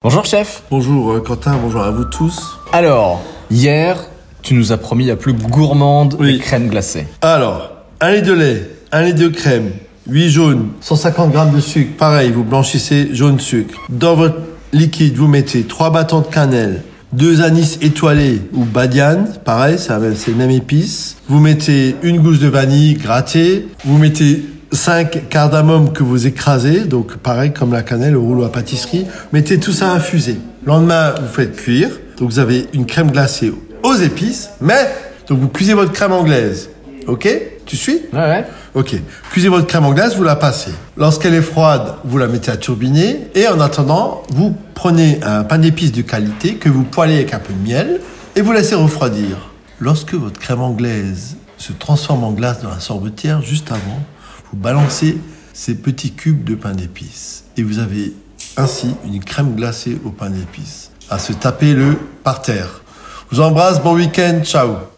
Bonjour chef. Bonjour euh, Quentin, bonjour à vous tous. Alors, hier, tu nous as promis la plus gourmande Oui. des crèmes glacées. Alors, un litre de lait, un litre de crème, 8 jaunes, 150 grammes de sucre. Pareil, vous blanchissez jaune sucre. Dans votre liquide, vous mettez 3 bâtons de cannelle, 2 anis étoilés ou badiane, pareil, c'est même épice. Vous mettez une gousse de vanille grattée. Vous mettez 5 cardamomes que vous écrasez, donc pareil comme la cannelle au rouleau à pâtisserie. Mettez tout ça à infuser. Le lendemain, vous faites cuire. Donc vous avez une crème glacée aux épices, mais donc vous cuisez votre crème anglaise. Ok? Tu suis? Ouais, ouais. Ok. Cuisez votre crème anglaise, vous la passez. Lorsqu'elle est froide, vous la mettez à turbiner. Et en attendant, vous prenez un pain d'épices de qualité que vous poêlez avec un peu de miel et vous laissez refroidir. Lorsque votre crème anglaise se transforme en glace dans la sorbetière, juste avant, vous balancez ces petits cubes de pain d'épices. Et vous avez ainsi une crème glacée au pain d'épices. À se taper le par terre. Je vous embrasse, bon week-end, ciao